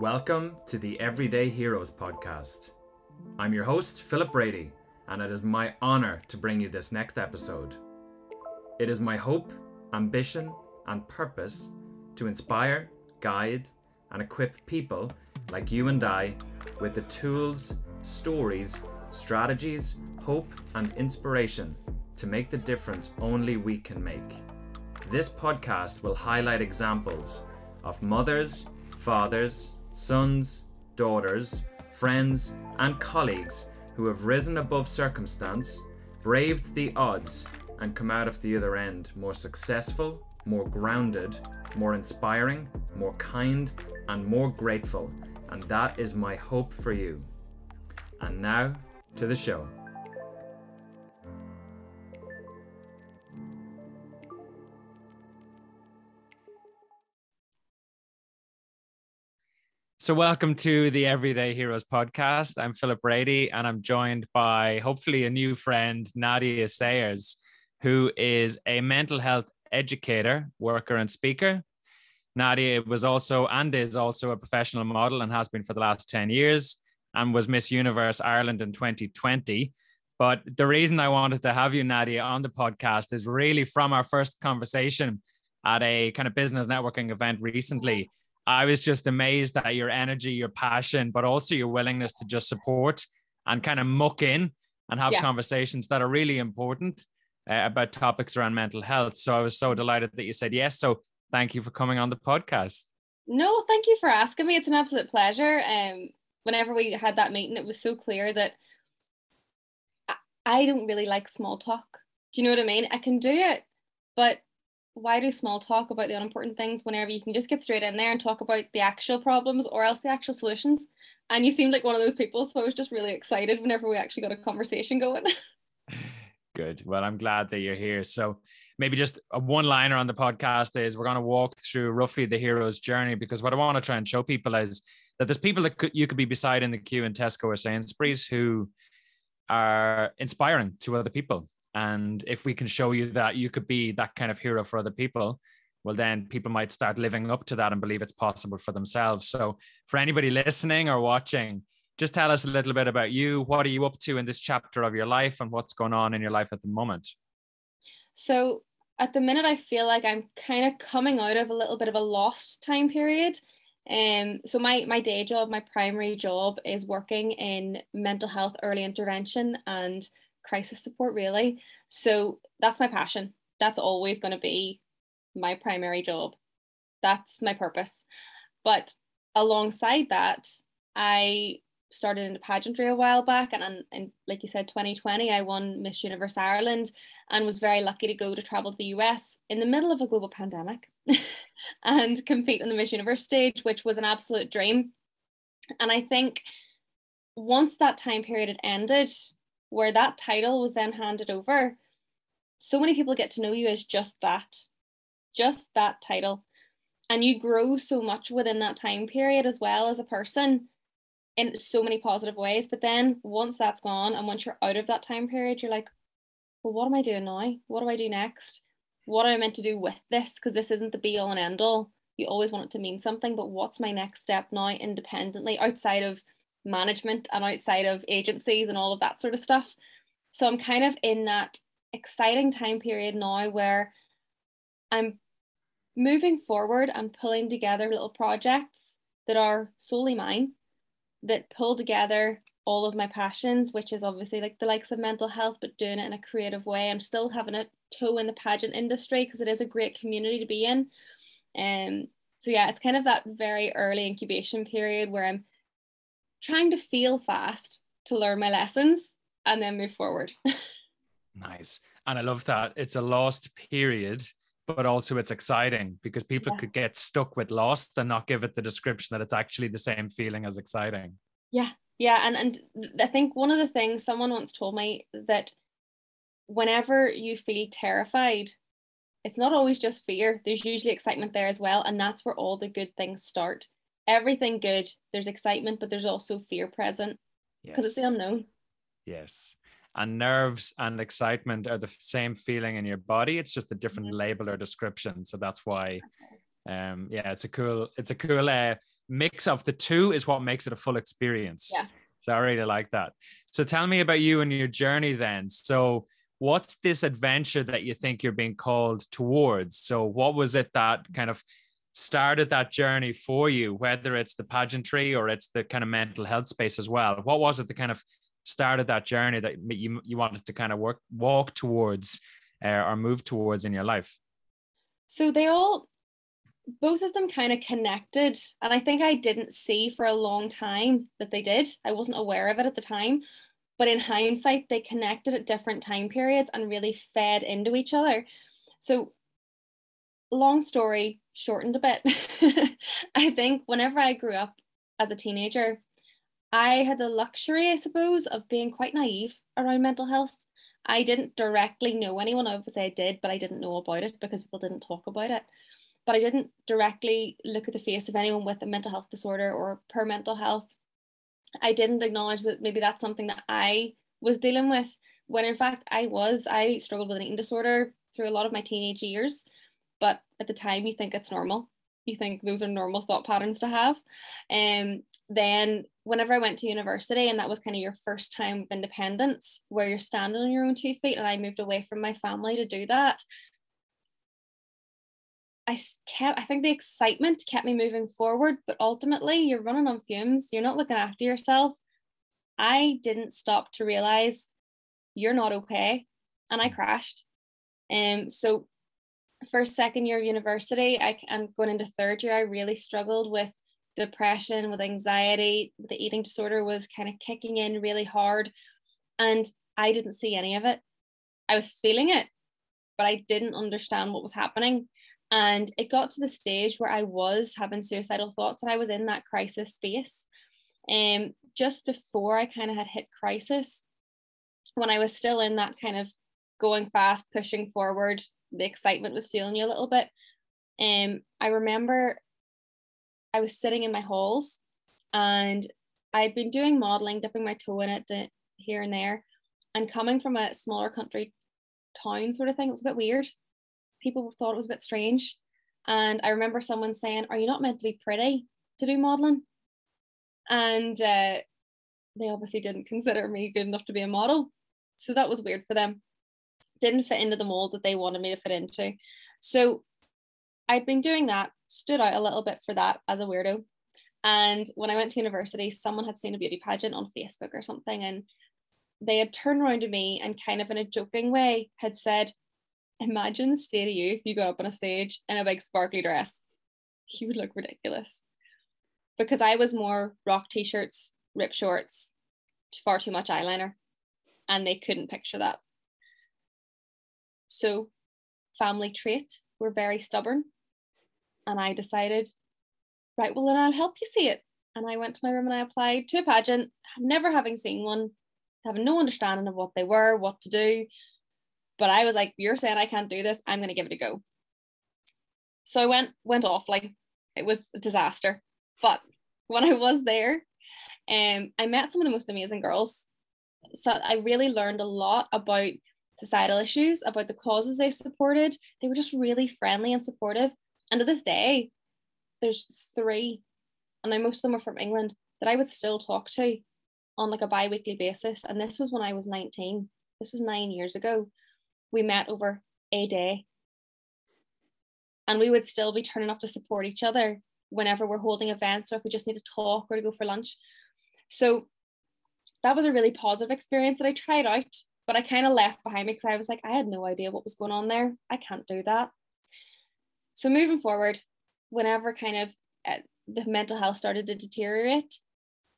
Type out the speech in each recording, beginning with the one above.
Welcome to the Everyday Heroes podcast. I'm your host, Philip Brady, and it is my honor to bring you this next episode. It is my hope, ambition, and purpose to inspire, guide, and equip people like you and I with the tools, stories, strategies, hope, and inspiration to make the difference only we can make. This podcast will highlight examples of mothers, fathers, sons, daughters, friends, and colleagues who have risen above circumstance, braved the odds, and come out of the other end more successful, more grounded, more inspiring, more kind, and more grateful. And that is my hope for you. And now to the show. So, welcome to the Everyday Heroes podcast. I'm Philip Brady, and I'm joined by hopefully a new friend, Nadia Sayers, who is a mental health educator, worker, and speaker. Nadia was also and is also a professional model and has been for the last 10 years and was Miss Universe Ireland in 2020. But the reason I wanted to have you, Nadia, on the podcast is really from our first conversation at a kind of business networking event recently I was just amazed at your energy, your passion, but also your willingness to just support and kind of muck in and have yeah. conversations that are really important uh, about topics around mental health. So I was so delighted that you said yes. So thank you for coming on the podcast. No, thank you for asking me. It's an absolute pleasure. Um, whenever we had that meeting, it was so clear that I, I don't really like small talk. Do you know what I mean? I can do it, but why do small talk about the unimportant things whenever you can just get straight in there and talk about the actual problems or else the actual solutions? And you seemed like one of those people. So I was just really excited whenever we actually got a conversation going. Good. Well, I'm glad that you're here. So maybe just a one liner on the podcast is we're going to walk through roughly the hero's journey because what I want to try and show people is that there's people that could, you could be beside in the queue in Tesco or Sainsbury's who are inspiring to other people and if we can show you that you could be that kind of hero for other people, well, then people might start living up to that and believe it's possible for themselves. So, for anybody listening or watching, just tell us a little bit about you. What are you up to in this chapter of your life and what's going on in your life at the moment? So, at the minute, I feel like I'm kind of coming out of a little bit of a lost time period. Um, so my my day job, my primary job is working in mental health early intervention and crisis support really. So that's my passion. That's always going to be my primary job. That's my purpose. But alongside that i started into pageantry a while back and, and, and like you said 2020 i won miss universe ireland and was very lucky to go to travel to the us in the middle of a global pandemic and compete on the miss universe stage which was an absolute dream. And i think once that time period had ended where that title was then handed over, so many people get to know you as just that, just that title. And you grow so much within that time period as well as a person in so many positive ways. But then once that's gone and once you're out of that time period, you're like, well, what am I doing now? What do I do next? What am I meant to do with this? Because this isn't the be all and end all. You always want it to mean something, but what's my next step now independently outside of management and outside of agencies and all of that sort of stuff. So I'm kind of in that exciting time period now where I'm moving forward and pulling together little projects that are solely mine that pull together all of my passions, which is obviously like the likes of mental health, but doing it in a creative way. I'm still having a toe in the pageant industry because it is a great community to be in. And um, so yeah, it's kind of that very early incubation period where I'm trying to feel fast to learn my lessons and then move forward. nice. And I love that. It's a lost period, but also it's exciting because people yeah. could get stuck with lost and not give it the description that it's actually the same feeling as exciting. Yeah. Yeah. And and I think one of the things someone once told me that whenever you feel terrified, it's not always just fear. There's usually excitement there as well. And that's where all the good things start everything good. There's excitement, but there's also fear present because yes. it's the unknown. Yes. And nerves and excitement are the same feeling in your body. It's just a different mm-hmm. label or description. So that's why, um, yeah, it's a cool, it's a cool uh, mix of the two is what makes it a full experience. Yeah. So I really like that. So tell me about you and your journey then. So what's this adventure that you think you're being called towards? So what was it that kind of started that journey for you, whether it's the pageantry or it's the kind of mental health space as well? What was it that kind of started that journey that you you wanted to kind of work walk towards uh, or move towards in your life? So they all both of them kind of connected and i think i didn't see for a long time that they did i wasn't aware of it at the time but in hindsight they connected at different time periods and really fed into each other so long story shortened a bit i think whenever i grew up as a teenager i had the luxury i suppose of being quite naive around mental health i didn't directly know anyone obviously i did but i didn't know about it because people didn't talk about it but I didn't directly look at the face of anyone with a mental health disorder or per mental health. I didn't acknowledge that maybe that's something that I was dealing with when in fact I was. I struggled with an eating disorder through a lot of my teenage years, at the time you think it's normal. You think those are normal thought patterns to have. And um, then whenever I went to university, and that was kind of your first time of independence where you're standing on your own two feet, and I moved away from my family to do that. I kept, I think the excitement kept me moving forward, but ultimately you're running on fumes. You're not looking after yourself. I didn't stop to realize you're not okay. And I mm. crashed. And um, so first, second year of university, I and going into third year, I really struggled with depression, with anxiety, the eating disorder was kind of kicking in really hard. And I didn't see any of it. I was feeling it, but I didn't understand what was happening. And it got to the stage where I was having suicidal thoughts and I was in that crisis space. And um, just before I kind of had hit crisis, when I was still in that kind of going fast, pushing forward, the excitement was feeling you a little bit. And um, I remember I was sitting in my halls and I'd been doing modeling, dipping my toe in it to, here and there, and coming from a smaller country town sort of thing. It was a bit weird people thought it was a bit strange. And I remember someone saying, Are you not meant to be pretty to do modeling? And uh, they obviously didn't consider me good enough to be a model. So that was weird for them. Didn't fit into the mold that they wanted me to fit into. So I'd been doing that, stood out a little bit for that as a weirdo. And when I went to university, someone had seen a beauty pageant on Facebook or something, and they had turned around to me and kind of in a joking way had said, imagine the state of you if you got up on a stage in a big sparkly dress. You would look ridiculous. Because I was more rock t-shirts, rip shorts, far too much eyeliner, and they couldn't picture that. So, family trait, we're very stubborn. And I decided, right, well, then I'll help you see it. And I went to my room and I applied to a pageant, never having seen one, having no understanding of what they were, what to do. But I was like, you're saying I can't do this. I'm going to give it a go. So I went went off like it was a disaster. But when I was there, um, I met some of the most amazing girls. So I really learned a lot about societal issues, about the causes they supported. They were just really friendly and supportive. And to this day, there's three, and now most of them are from England, that I would still talk to on like a bi-weekly basis. And this was when I was 19. This was nine years ago we met over a day. And we would still be turning up to support each other whenever we're holding events or if we just need to talk or to go for lunch. So that was a really positive experience that I tried out, but I kind of left behind me because I was like, I had no idea what was going on there. I can't do that. So moving forward, whenever kind of uh, the mental health started to deteriorate,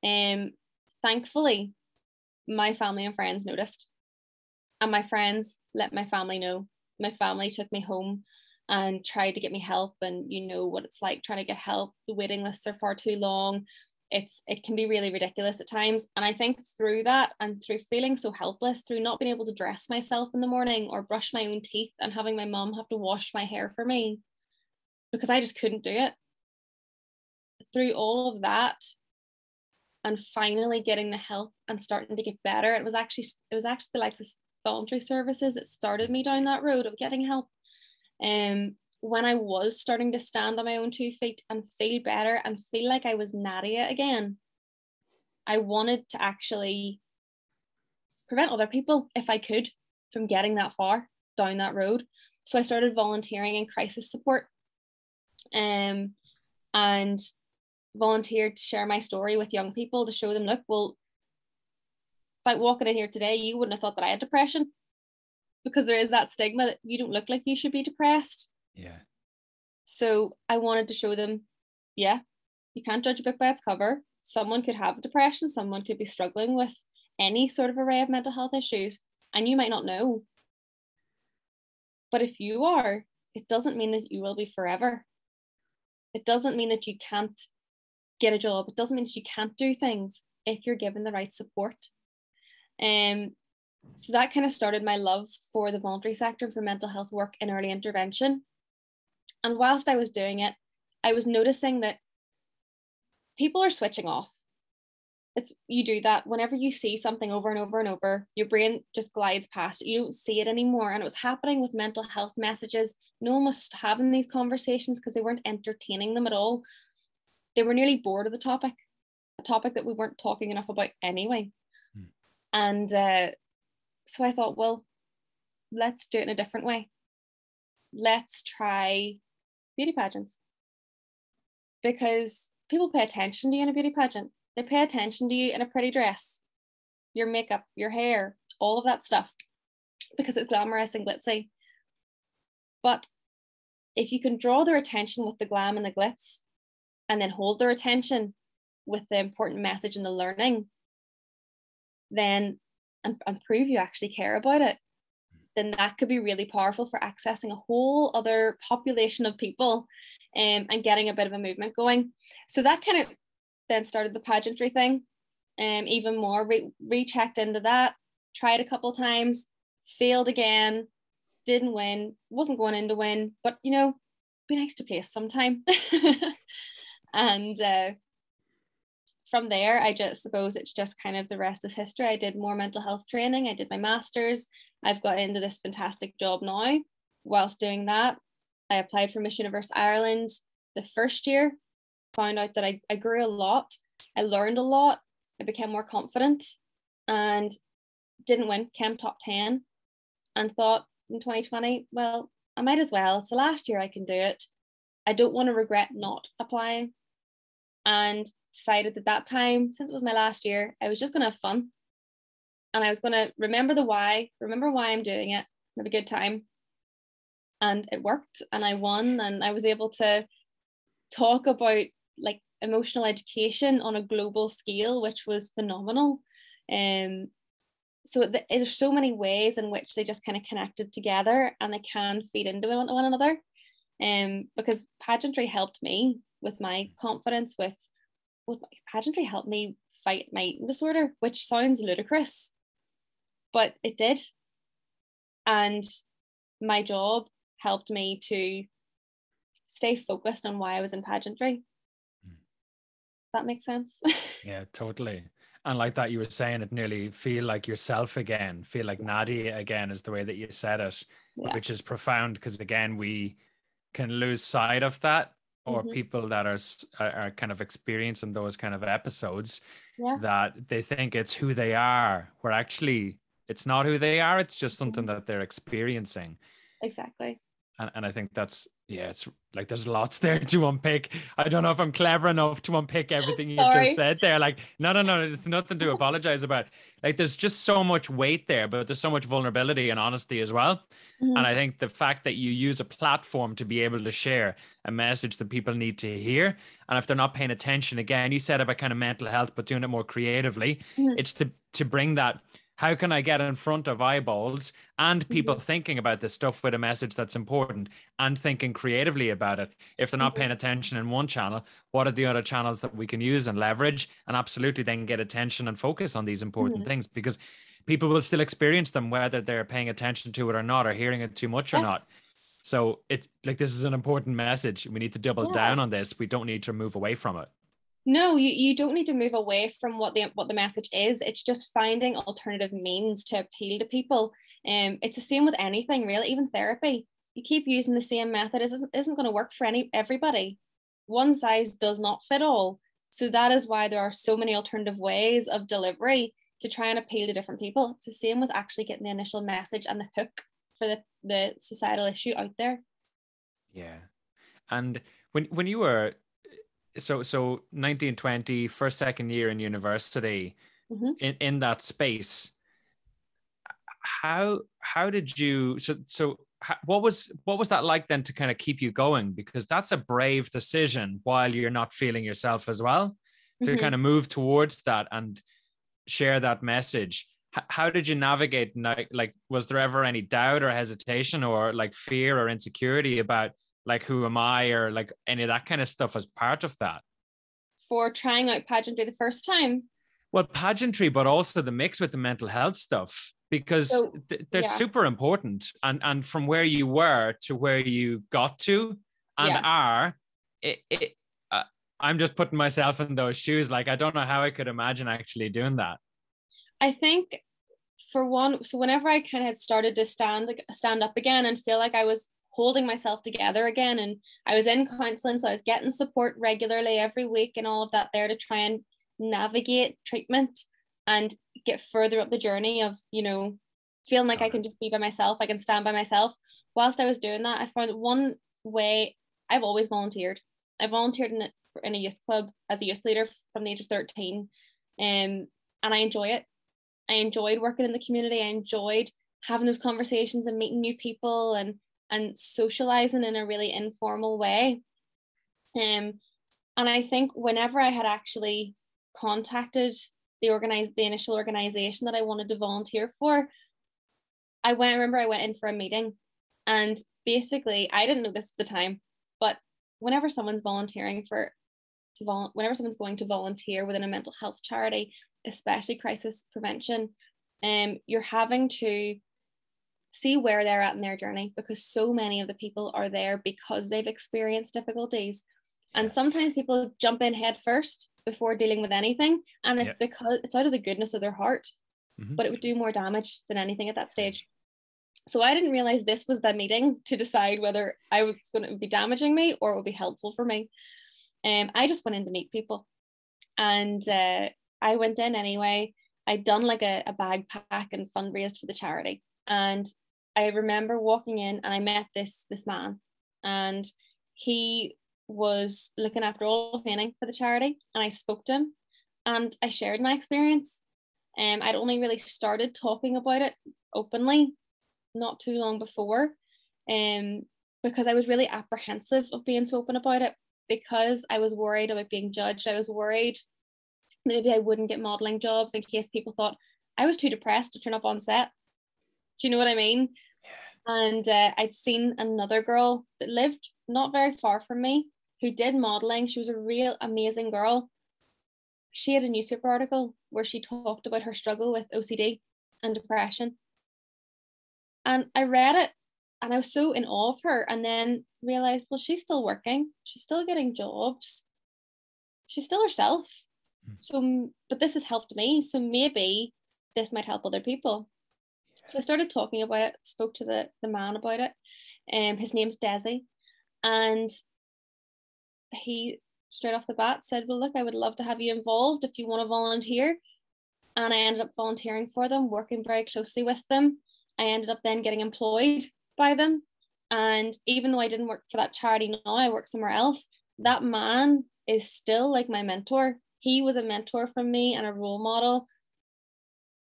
um, thankfully, my family and friends noticed and my friends let my family know. My family took me home and tried to get me help and you know what it's like trying to get help the waiting lists are far too long it's it can be really ridiculous at times and i think through that and through feeling so helpless through not being able to dress myself in the morning or brush my own teeth and having my mom have to wash my hair for me because i just couldn't do it through all of that and finally getting the help and starting to get better it was actually it was actually the likes of voluntary services that started me down that road of getting help. Um, when I was starting to stand on my own two feet and feel better and feel like I was Nadia again, I wanted to actually prevent other people, if I could, from getting that far down that road. So I started volunteering in crisis support um, and volunteered to share my story with young people to show them, look, well, if I walking in here today, you wouldn't have thought that I had depression because there is that stigma that you don't look like you should be depressed. Yeah. So I wanted to show them, yeah, you can't judge a book by its cover. Someone could have depression, someone could be struggling with any sort of array of mental health issues, and you might not know. But if you are, it doesn't mean that you will be forever. It doesn't mean that you can't get a job. It doesn't mean that you can't do things if you're given the right support. Um, so that kind of started my love for the voluntary sector for mental health work in early intervention. And whilst I was doing it, I was noticing that people are switching off. It's you do that whenever you see something over and over and over, your brain just glides past it. You don't see it anymore. And it was happening with mental health messages. No one was having these conversations because they weren't entertaining them at all. They were nearly bored of the topic, a topic that we weren't talking enough about anyway. Hmm. And uh, so I thought, well, let's do it in a different way. Let's try beauty pageants. Because people pay attention to you in a beauty pageant. They pay attention to you in a pretty dress, your makeup, your hair, all of that stuff, because it's glamorous and glitzy. But if you can draw their attention with the glam and the glitz, and then hold their attention with the important message and the learning, then and, and prove you actually care about it, then that could be really powerful for accessing a whole other population of people um, and getting a bit of a movement going. So that kind of then started the pageantry thing um, even more, re- rechecked into that, tried a couple times, failed again, didn't win, wasn't going in to win, but you know, be nice to place sometime. and uh, from there, I just suppose it's just kind of the rest is history. I did more mental health training. I did my master's. I've got into this fantastic job now. Whilst doing that, I applied for Miss Universe Ireland the first year, found out that I, I grew a lot. I learned a lot. I became more confident and didn't win, came top 10 and thought in 2020, well, I might as well. It's the last year I can do it. I don't want to regret not applying. And decided that that time, since it was my last year, I was just going to have fun. And I was going to remember the why, remember why I'm doing it, have a good time. And it worked and I won and I was able to talk about like emotional education on a global scale, which was phenomenal. Um, so the, there's so many ways in which they just kind of connected together and they can feed into one, one another. Um, because pageantry helped me with my confidence, with with pageantry helped me fight my eating disorder, which sounds ludicrous, but it did. And my job helped me to stay focused on why I was in pageantry. Mm. That makes sense. yeah, totally. And like that, you were saying it nearly feel like yourself again, feel like Nadia again is the way that you said it, yeah. which is profound because again, we can lose sight of that or mm-hmm. people that are are kind of experiencing those kind of episodes yeah. that they think it's who they are where actually it's not who they are it's just something mm-hmm. that they're experiencing exactly and, and i think that's yeah it's like there's lots there to unpick. I don't know if i'm clever enough to unpick everything you just said there. Like no no no it's nothing to apologize about. Like there's just so much weight there but there's so much vulnerability and honesty as well. Mm-hmm. and i think the fact that you use a platform to be able to share a message that people need to hear and if they're not paying attention again you said about kind of mental health but doing it more creatively mm-hmm. it's to to bring that how can I get in front of eyeballs and people mm-hmm. thinking about this stuff with a message that's important and thinking creatively about it? If they're not mm-hmm. paying attention in one channel, what are the other channels that we can use and leverage and absolutely then get attention and focus on these important mm-hmm. things? Because people will still experience them whether they're paying attention to it or not or hearing it too much yeah. or not. So it's like this is an important message. We need to double yeah. down on this. We don't need to move away from it no you, you don't need to move away from what the what the message is it's just finding alternative means to appeal to people um it's the same with anything really even therapy you keep using the same method, it isn't, isn't going to work for any everybody. One size does not fit all. So that is why there are so many alternative ways of delivery to try and appeal to different people. It's the same with actually getting the initial message and the hook for the, the societal issue out there. Yeah. And when when you were so so 1920 first second year in university mm-hmm. in, in that space how how did you so so how, what was what was that like then to kind of keep you going because that's a brave decision while you're not feeling yourself as well to mm-hmm. kind of move towards that and share that message H- how did you navigate like was there ever any doubt or hesitation or like fear or insecurity about like who am I or like any of that kind of stuff as part of that? For trying out pageantry the first time? Well, pageantry, but also the mix with the mental health stuff because so, th- they're yeah. super important. And and from where you were to where you got to and yeah. are, it, it uh, I'm just putting myself in those shoes. Like I don't know how I could imagine actually doing that. I think for one, so whenever I kind of had started to stand stand up again and feel like I was holding myself together again. And I was in counseling, so I was getting support regularly every week and all of that there to try and navigate treatment and get further up the journey of, you know, feeling like I can just be by myself, I can stand by myself. Whilst I was doing that, I found one way I've always volunteered. I volunteered in a, in a youth club as a youth leader from the age of 13. Um, and I enjoy it. I enjoyed working in the community. I enjoyed having those conversations and meeting new people and and socializing in a really informal way. Um, and I think whenever I had actually contacted the organized the initial organization that I wanted to volunteer for, I went, I remember I went in for a meeting and basically I didn't know this at the time, but whenever someone's volunteering for to vol- whenever someone's going to volunteer within a mental health charity, especially crisis prevention, um, you're having to see where they're at in their journey because so many of the people are there because they've experienced difficulties. And sometimes people jump in head first before dealing with anything. And it's yeah. because it's out of the goodness of their heart, mm-hmm. but it would do more damage than anything at that stage. So I didn't realize this was the meeting to decide whether I was going to be damaging me or it would be helpful for me. Um, I just went in to meet people. And uh, I went in anyway. I'd done like a, a bag pack and fundraised for the charity. And I remember walking in and I met this this man, and he was looking after all of training for the charity, and I spoke to him, and I shared my experience. Um, I'd only really started talking about it openly not too long before, um, because I was really apprehensive of being so open about it because I was worried about being judged. I was worried maybe I wouldn't get modeling jobs in case people thought I was too depressed to turn up on set. Do you know what I mean? And uh, I'd seen another girl that lived not very far from me who did modeling. She was a real amazing girl. She had a newspaper article where she talked about her struggle with OCD and depression. And I read it and I was so in awe of her and then realized, well, she's still working, she's still getting jobs, she's still herself. Hmm. So, but this has helped me. So maybe this might help other people. So I started talking about it, spoke to the, the man about it. Um, his name's Desi. And he straight off the bat said, Well, look, I would love to have you involved if you want to volunteer. And I ended up volunteering for them, working very closely with them. I ended up then getting employed by them. And even though I didn't work for that charity now, I work somewhere else. That man is still like my mentor. He was a mentor from me and a role model.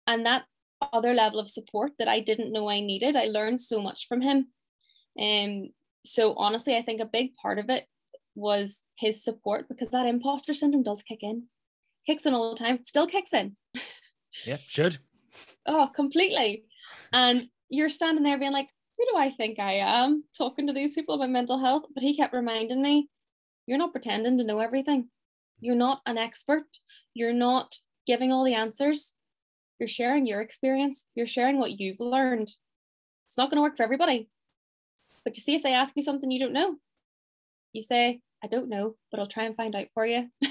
And that other level of support that I didn't know I needed. I learned so much from him. And um, so honestly, I think a big part of it was his support because that imposter syndrome does kick in. Kicks in all the time, still kicks in. Yeah, should. oh, completely. And you're standing there being like, who do I think I am talking to these people about mental health? But he kept reminding me, you're not pretending to know everything. You're not an expert. You're not giving all the answers. You're sharing your experience, you're sharing what you've learned. It's not going to work for everybody. But you see, if they ask you something you don't know, you say, I don't know, but I'll try and find out for you.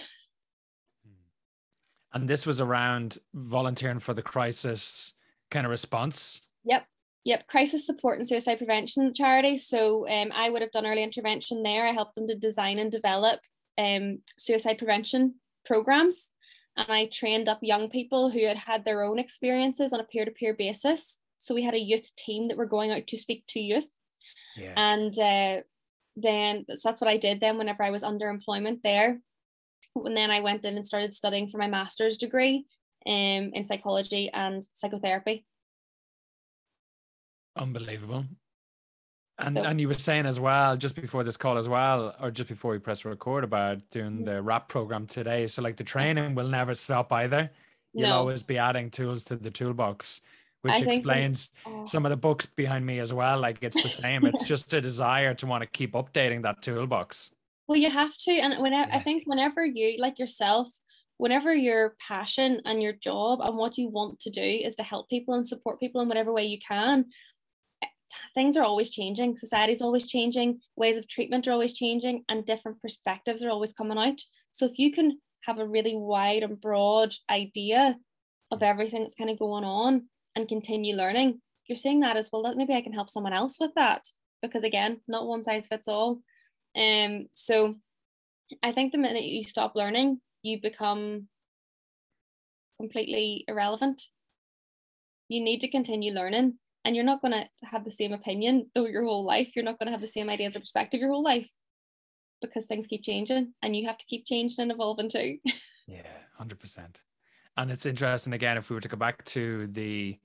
and this was around volunteering for the crisis kind of response. Yep. Yep, crisis support and suicide prevention charity. So um, I would have done early intervention there. I helped them to design and develop um, suicide prevention programs. And I trained up young people who had had their own experiences on a peer to peer basis. So we had a youth team that were going out to speak to youth. Yeah. And uh, then so that's what I did then whenever I was under employment there. And then I went in and started studying for my master's degree um, in psychology and psychotherapy. Unbelievable. And so, and you were saying as well, just before this call as well, or just before we press record about doing mm-hmm. the RAP program today. So like the mm-hmm. training will never stop either. You'll no. always be adding tools to the toolbox, which I explains oh. some of the books behind me as well. Like it's the same. it's just a desire to want to keep updating that toolbox. Well, you have to. And whenever yeah. I think whenever you like yourself, whenever your passion and your job and what you want to do is to help people and support people in whatever way you can, things are always changing society's always changing ways of treatment are always changing and different perspectives are always coming out. So if you can have a really wide and broad idea of everything that's kind of going on and continue learning you're seeing that as well that maybe i can help someone else with that because again not one size fits all. Um so i think the minute you stop learning you become completely irrelevant. You need to continue learning and you're not going to have the same opinion though your whole life. You're not going to have the same ideas or perspective your whole life because things keep changing and you have to keep changing and evolving too. Yeah 100% and it's interesting again if we were to go back to the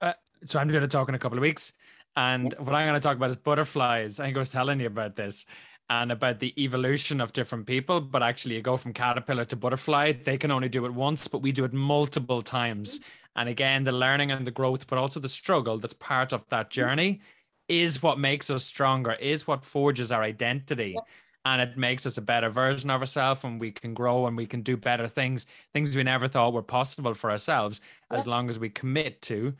uh, so i'm going to talk in a couple of weeks and what i'm going to talk about is butterflies. I think i was telling you about this and about the evolution of different people but actually you go from caterpillar to butterfly they can only do it once but we do it multiple times and again, the learning and the growth, but also the struggle that's part of that journey is what makes us stronger, is what forges our identity. And it makes us a better version of ourselves, and we can grow and we can do better things, things we never thought were possible for ourselves, as long as we commit to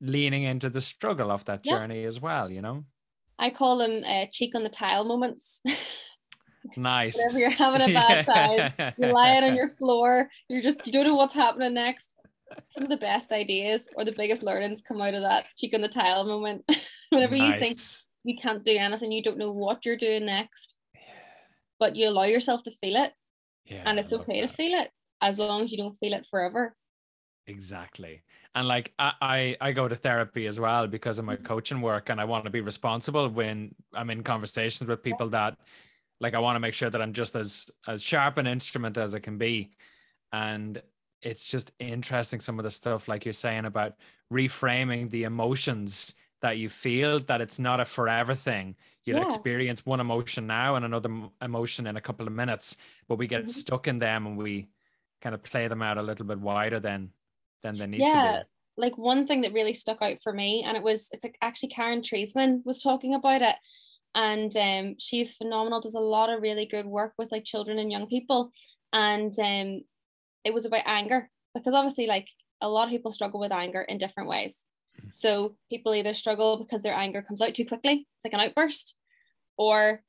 leaning into the struggle of that journey as well, you know? I call them uh, cheek on the tile moments. Nice. Whenever you're having a bad yeah. time, you're lying on your floor, you're just, you don't know what's happening next some of the best ideas or the biggest learnings come out of that cheek on the tile moment. Whenever nice. you think you can't do anything, you don't know what you're doing next, yeah. but you allow yourself to feel it. Yeah, and it's okay that. to feel it as long as you don't feel it forever. Exactly. And like I, I, I go to therapy as well because of my mm-hmm. coaching work and I want to be responsible when I'm in conversations with people that like I want to make sure that I'm just as as sharp an instrument as I can be. And it's just interesting some of the stuff like you're saying about reframing the emotions that you feel that it's not a forever thing you'll yeah. experience one emotion now and another emotion in a couple of minutes but we get mm-hmm. stuck in them and we kind of play them out a little bit wider than than they need yeah. to be like one thing that really stuck out for me and it was it's like actually Karen Treisman was talking about it and um, she's phenomenal does a lot of really good work with like children and young people and um, it was about anger because obviously like a lot of people struggle with anger in different ways mm-hmm. so people either struggle because their anger comes out too quickly it's like an outburst or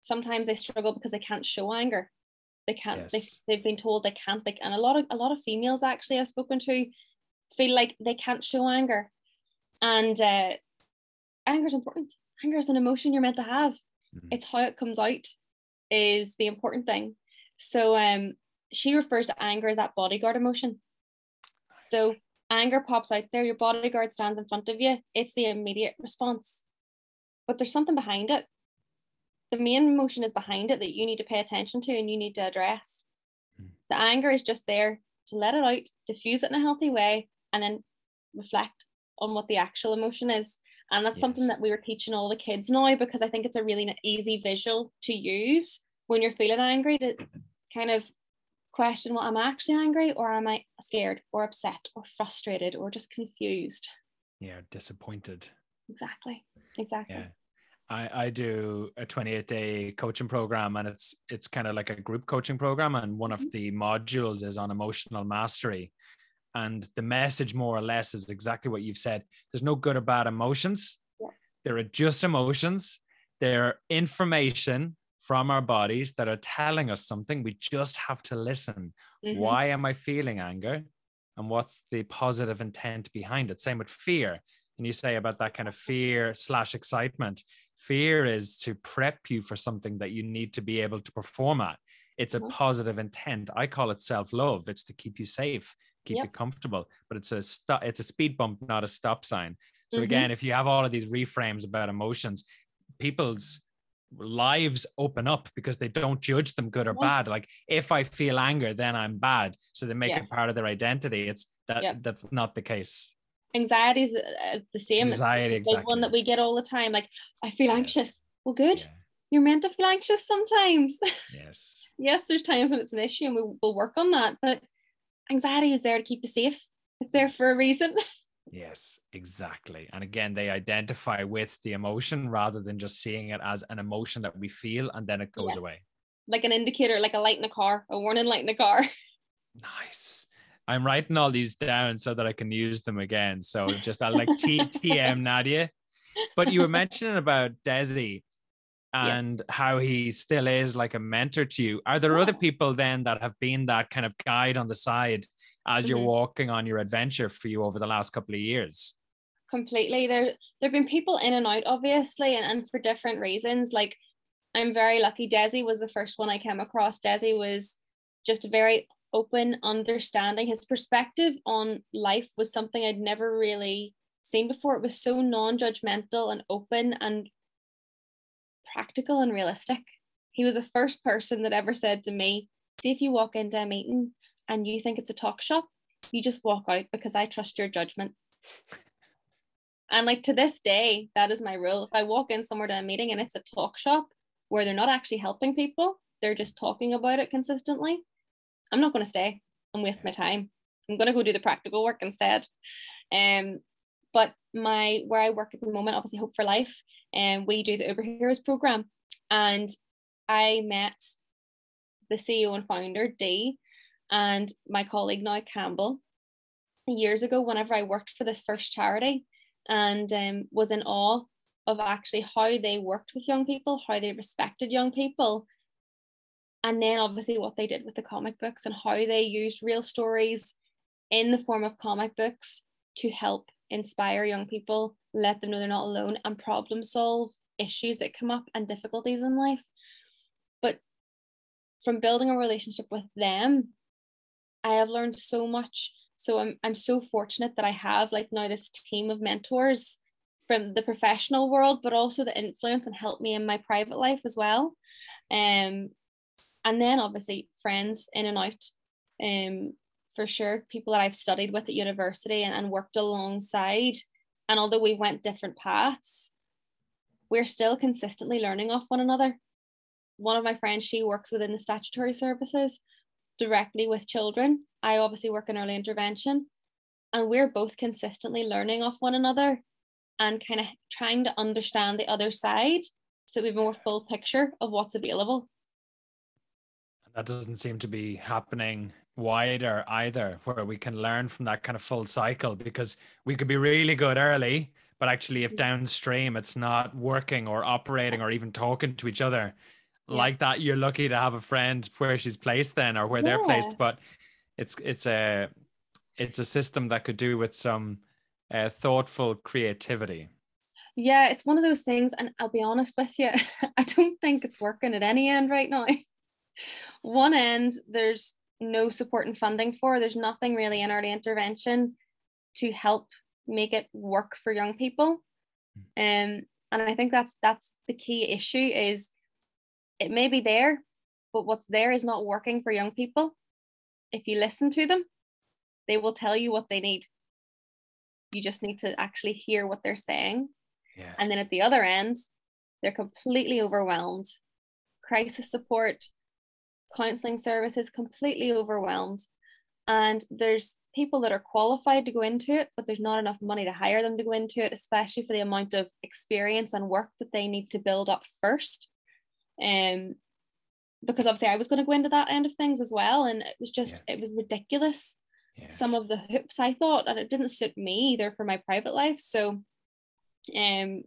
sometimes they struggle because they can't show anger they can't yes. they, they've been told they can't they, and a lot of a lot of females actually i've spoken to feel like they can't show anger and uh, anger is important anger is an emotion you're meant to have mm-hmm. it's how it comes out is the important thing so um she refers to anger as that bodyguard emotion. So anger pops out there, your bodyguard stands in front of you, it's the immediate response. But there's something behind it. The main emotion is behind it that you need to pay attention to and you need to address. Mm. The anger is just there to let it out, diffuse it in a healthy way, and then reflect on what the actual emotion is. And that's yes. something that we were teaching all the kids now because I think it's a really easy visual to use when you're feeling angry to kind of question well am i actually angry or am i scared or upset or frustrated or just confused? Yeah disappointed. Exactly exactly. Yeah. I, I do a 28 day coaching program and it's it's kind of like a group coaching program and one mm-hmm. of the modules is on emotional mastery. And the message more or less is exactly what you've said. There's no good or bad emotions. Yeah. there are just emotions. They're information from our bodies that are telling us something. We just have to listen. Mm-hmm. Why am I feeling anger? And what's the positive intent behind it? Same with fear. and you say about that kind of fear slash excitement fear is to prep you for something that you need to be able to perform at it's a Mhm. positive intent i call it self-love it's to keep you safe keep Yep. you comfortable but it's a stop it's a speed bump not a stop sign so Mhm. again if you have all of these reframes about emotions people's lives open up because they don't judge them good or bad like if i feel anger then i'm bad so they make Yes. it part of their identity it's that Yep. that's not the case Anxiety is uh, the same. It's Anxiety, the big one that we get all the time. Like, I feel Yes. anxious. Well, good. Yeah. You're meant to feel anxious sometimes. yes yes, there's times when it's an issue and we, we'll work on that. But anxiety is there to keep you safe. It's there for a reason. Yes, exactly. And again, they identify with the emotion rather than just seeing it as an emotion that we feel and then it goes Yes. away. like an indicator, like a light in a car, a warning light in a car. Nice. I'm writing all these down so that I can use them again. So just I like T- TM Nadia. But you were mentioning about Desi and how he still is like a mentor to you. Are there other people then that have been that kind of guide on the side as you're Mhm. walking on your adventure for you over the last couple of years? completely. There there have been people in and out obviously and, and for different reasons. Like i'm very lucky. Desi was the first one i came across. Desi was just a very open understanding. His perspective on life was something i'd never really seen before. It was so non-judgmental and open and practical and realistic. He was the first person that ever said to me see if you walk into a meeting and you think it's a talk shop you just walk out because i trust your judgment and like to this day, that is my rule. If I walk in somewhere to a meeting and it's a talk shop where they're not actually helping people, they're just talking about it consistently, I'm not going to stay and waste my time. I'm going to go do the practical work instead. Um, but my where I work at the moment, obviously Hope for Life, and we do the Uber Heroes program, and I met the CEO and founder Dee and my colleague now Campbell years ago whenever I worked for this first charity and um, was in awe of actually how they worked with young people, how they respected young people, and then obviously what they did with the comic books and how they used real stories in the form of comic books to help inspire young people, let them know they're not alone, and problem solve issues that come up and difficulties in life. But from building a relationship with them, I have learned so much so I'm I'm so fortunate that I have like now this team of mentors from the professional world, but also the influence and help me in my private life as well. Um, and then obviously friends in and out. Um, for sure, people that I've studied with at university and, and worked alongside. And although we went different paths, we're still consistently learning off one another. One of my friends, she works within the statutory services directly with children. I obviously work in early intervention, and we're both consistently learning off one another and kind of trying to understand the other side so we have a more full picture of what's available. That doesn't seem to be happening wider either, where we can learn from that kind of full cycle because we could be really good early, but actually, if mm. downstream it's not working or operating or even talking to each other, Yeah. like that, you're lucky to have a friend where she's placed then or where they're placed. But it's it's a it's a system that could do with some uh, thoughtful creativity. Yeah, it's one of those things, and I'll be honest with you, I don't think it's working at any end right now. One end, there's no support and funding for, there's nothing really in early intervention to help make it work for young people. Um, and I think that's that's the key issue is it may be there, but what's there is not working for young people. If you listen to them, they will tell you what they need. You just need to actually hear what they're saying. Yeah. And then at the other end, they're completely overwhelmed. Crisis support, counseling services, completely overwhelmed. And there's people that are qualified to go into it, but there's not enough money to hire them to go into it, especially for the amount of experience and work that they need to build up first. Um, because obviously I was going to go into that end of things as well, and it was just it was ridiculous. Yeah. Some of the hoops I thought, and it didn't suit me either for my private life. So, um,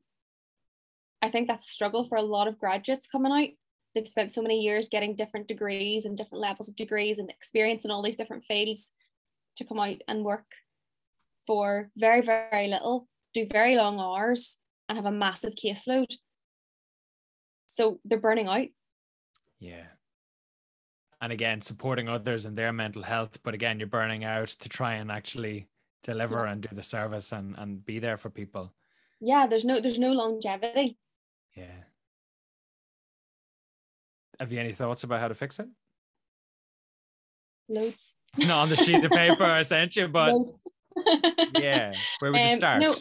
I think that's a struggle for a lot of graduates coming out. They've spent so many years getting different degrees and different levels of degrees and experience in all these different fields to come out and work for very, very little do very long hours and have a massive caseload. So they're burning out. Yeah. And again, supporting others in their mental health, but again, you're burning out to try and actually deliver Yeah. and do the service and, and be there for people. Yeah, there's no there's no longevity. Yeah. Have you any thoughts about how to fix it? Loads. It's not on the sheet of paper I sent you, but yeah, where would you Um, start? no,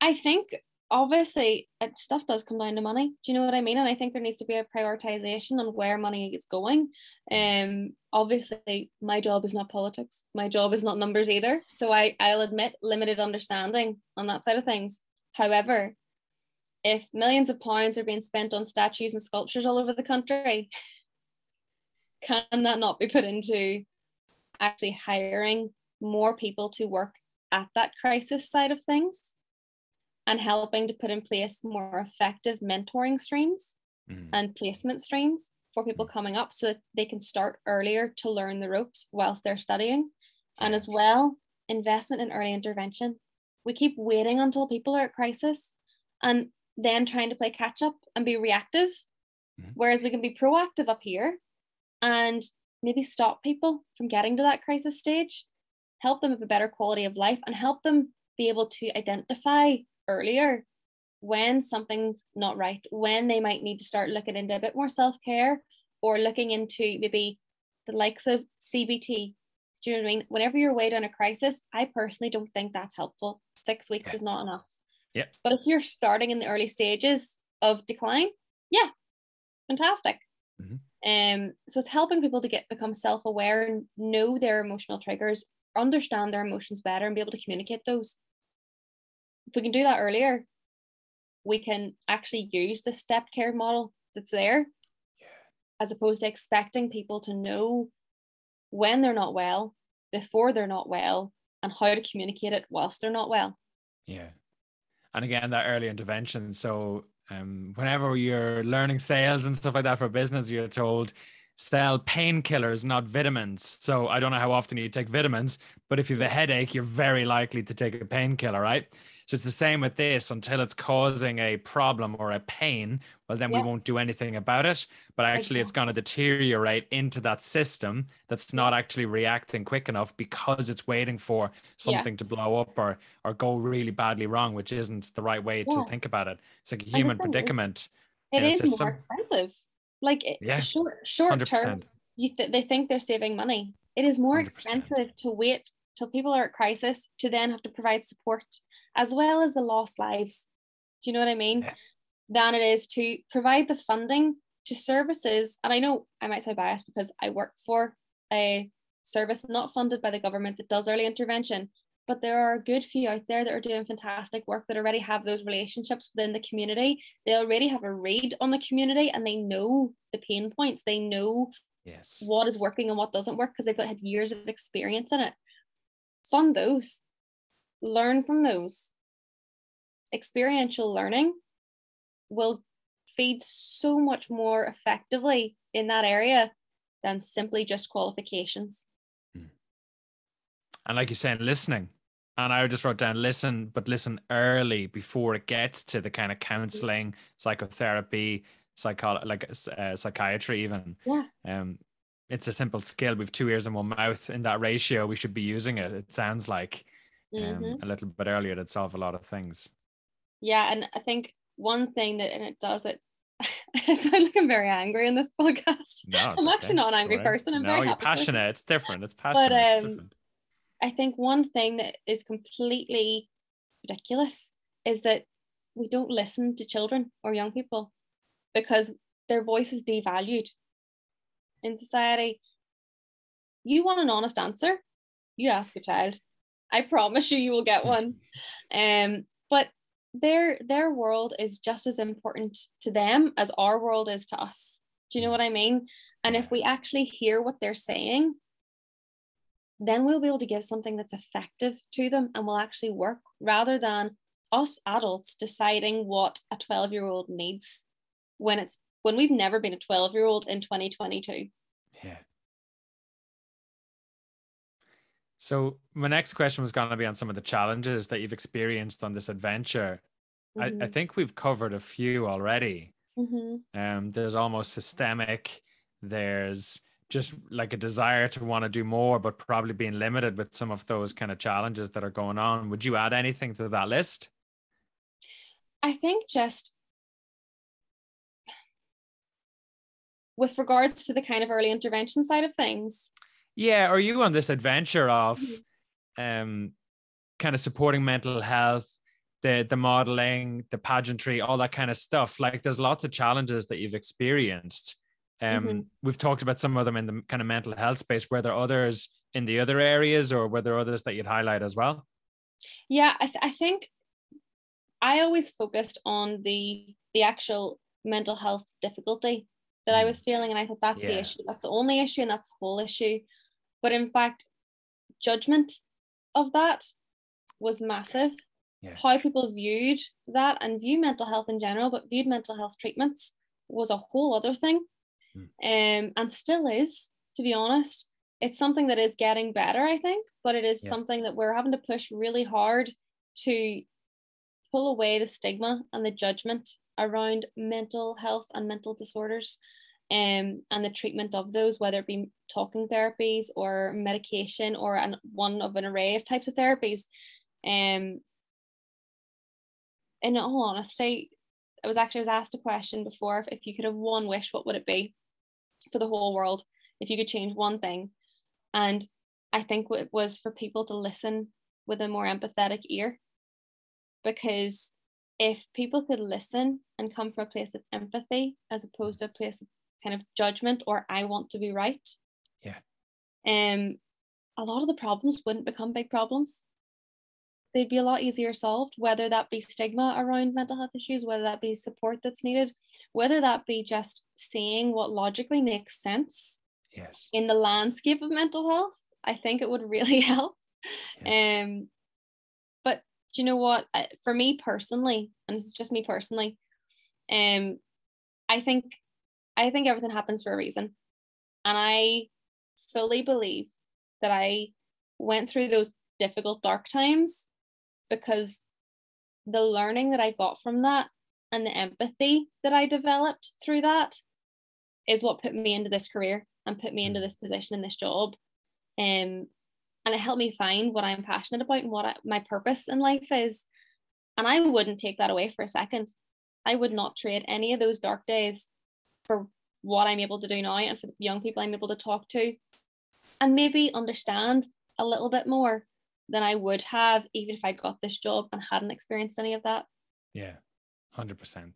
I think obviously it stuff does come down to money. Do you know what I mean? And I think there needs to be a prioritization on where money is going. Um, obviously my job is not politics. My job is not numbers either. So I I'll admit limited understanding on that side of things. However, if millions of pounds are being spent on statues and sculptures all over the country, can that not be put into actually hiring more people to work at that crisis side of things and helping to put in place more effective mentoring streams Mhm. and placement streams for people coming up so that they can start earlier to learn the ropes whilst they're studying. And as well, investment in early intervention. We keep waiting until people are at crisis and then trying to play catch up and be reactive, Mhm. whereas we can be proactive up here and maybe stop people from getting to that crisis stage, help them have a better quality of life, and help them be able to identify earlier when something's not right, when they might need to start looking into a bit more self care or looking into maybe the likes of CBT. Do you know what I mean? Whenever you're weighed on a crisis, I personally don't think that's helpful. Six weeks Yeah. is not enough. Yeah. But if you're starting in the early stages of decline, yeah, fantastic. Mhm. Um, so it's helping people to get become self-aware and know their emotional triggers, understand their emotions better, and be able to communicate those. If we can do that earlier, we can actually use the step care model that's there, as opposed to expecting people to know when they're not well, before they're not well, and how to communicate it whilst they're not well. Yeah. And again, that early intervention. So um, whenever you're learning sales and stuff like that for business, you're told sell painkillers, not vitamins. So I don't know how often you take vitamins, but if you have a headache, you're very likely to take a painkiller, right? So it's the same with this until it's causing a problem or a pain. Well, then Yeah. we won't do anything about it. But actually, it's going to deteriorate into that system that's not actually reacting quick enough because it's waiting for Yeah. something to blow up or or go really badly wrong, which isn't the right way Yeah. to think about it. It's like a human predicament. It in a is system. more expensive. Like it- Yeah. short short term, you th- they think they're saving money. It is more 100%. expensive to wait till people are at crisis to then have to provide support, as well as the lost lives. Do you know what I mean? Yeah. Than it is to provide the funding to services. And I know I might sound biased because I work for a service not funded by the government that does early intervention. But there are a good few out there that are doing fantastic work that already have those relationships within the community. They already have a read on the community and they know the pain points. They know Yes. what is working and what doesn't work because they've got had years of experience in it. Fund those, learn from those. Experiential learning will feed so much more effectively in that area than simply just qualifications. And like you're saying, listening. And I just wrote down listen, but listen early before it gets to the kind of counseling, psychotherapy, psycho like uh, psychiatry even. Yeah. Um, it's a simple skill. We've two ears and one mouth. In that ratio, we should be using it. It sounds like um, Mhm. a little bit earlier to solve a lot of things. Yeah, and I think one thing that and it does it. I sound like I'm very angry in this podcast. No, I'm okay. actually not an angry Don't person. I'm no, very you're person. passionate. It's different. It's passionate. But, um, different. I think one thing that is completely ridiculous is that we don't listen to children or young people because their voice is devalued in society. You want an honest answer, you ask a child. I promise you, you will get one. Um, but their their world is just as important to them as our world is to us. Do you know what I mean? And if we actually hear what they're saying, then we'll be able to give something that's effective to them and will actually work rather than us adults deciding what a 12 year old needs when it's when we've never been a 12 year old in 2022 Yeah. So my next question was going to be on some of the challenges that you've experienced on this adventure. Mm-hmm. I, I, mm-hmm. think we've covered a few already. Mm-hmm. Um, there's almost systemic. There's just like a desire to want to do more, but probably being limited with some of those kind of challenges that are going on. Would you add anything to that list? I think just with regards to the kind of early intervention side of things. Yeah, are you on this adventure of mm-hmm. um kind of supporting mental health, the the modeling, the pageantry, all that kind of stuff? Like there's lots of challenges that you've experienced. Um, mm-hmm. we've talked about some of them in the kind of mental health space. Were there others in the other areas, or were there others that you'd highlight as well? Yeah, I, th- I think I always focused on the the actual mental health difficulty that I mm. was feeling, and I thought that's yeah. the issue. That's the only issue, and that's the whole issue. But in fact, judgment of that was massive. Yeah. How people viewed that and view mental health in general, but viewed mental health treatments was a whole other thing. Mm. Um, and still is, to be honest. It's something that is getting better, I think, but it is yeah. something that we're having to push really hard to pull away the stigma and the judgment around mental health and mental disorders um, and the treatment of those, whether it be talking therapies or medication or an, one of an array of types of therapies. Um, in all honesty, I was actually I was asked a question before if you could have one wish, what would it be for the whole world if you could change one thing? And I think it was for people to listen with a more empathetic ear because if people could listen and come from a place of empathy as opposed to a place of kind of judgment or I want to be right, yeah, um, a lot of the problems wouldn't become big problems. They'd be a lot easier solved, whether that be stigma around mental health issues, whether that be support that's needed, whether that be just seeing what logically makes sense yes. in the landscape of mental health. I think it would really help. Yeah. Um, do you know what? For me personally, and this is just me personally, um, I think I think everything happens for a reason, and I fully believe that I went through those difficult dark times because the learning that I got from that and the empathy that I developed through that is what put me into this career and put me into mm. this position in this job. Um, and it helped me find what I'm passionate about and what I, my purpose in life is. And I wouldn't take that away for a second. I would not trade any of those dark days for what I'm able to do now and for the young people I'm able to talk to and maybe understand a little bit more than I would have even if I got this job and hadn't experienced any of that. Yeah, 100%.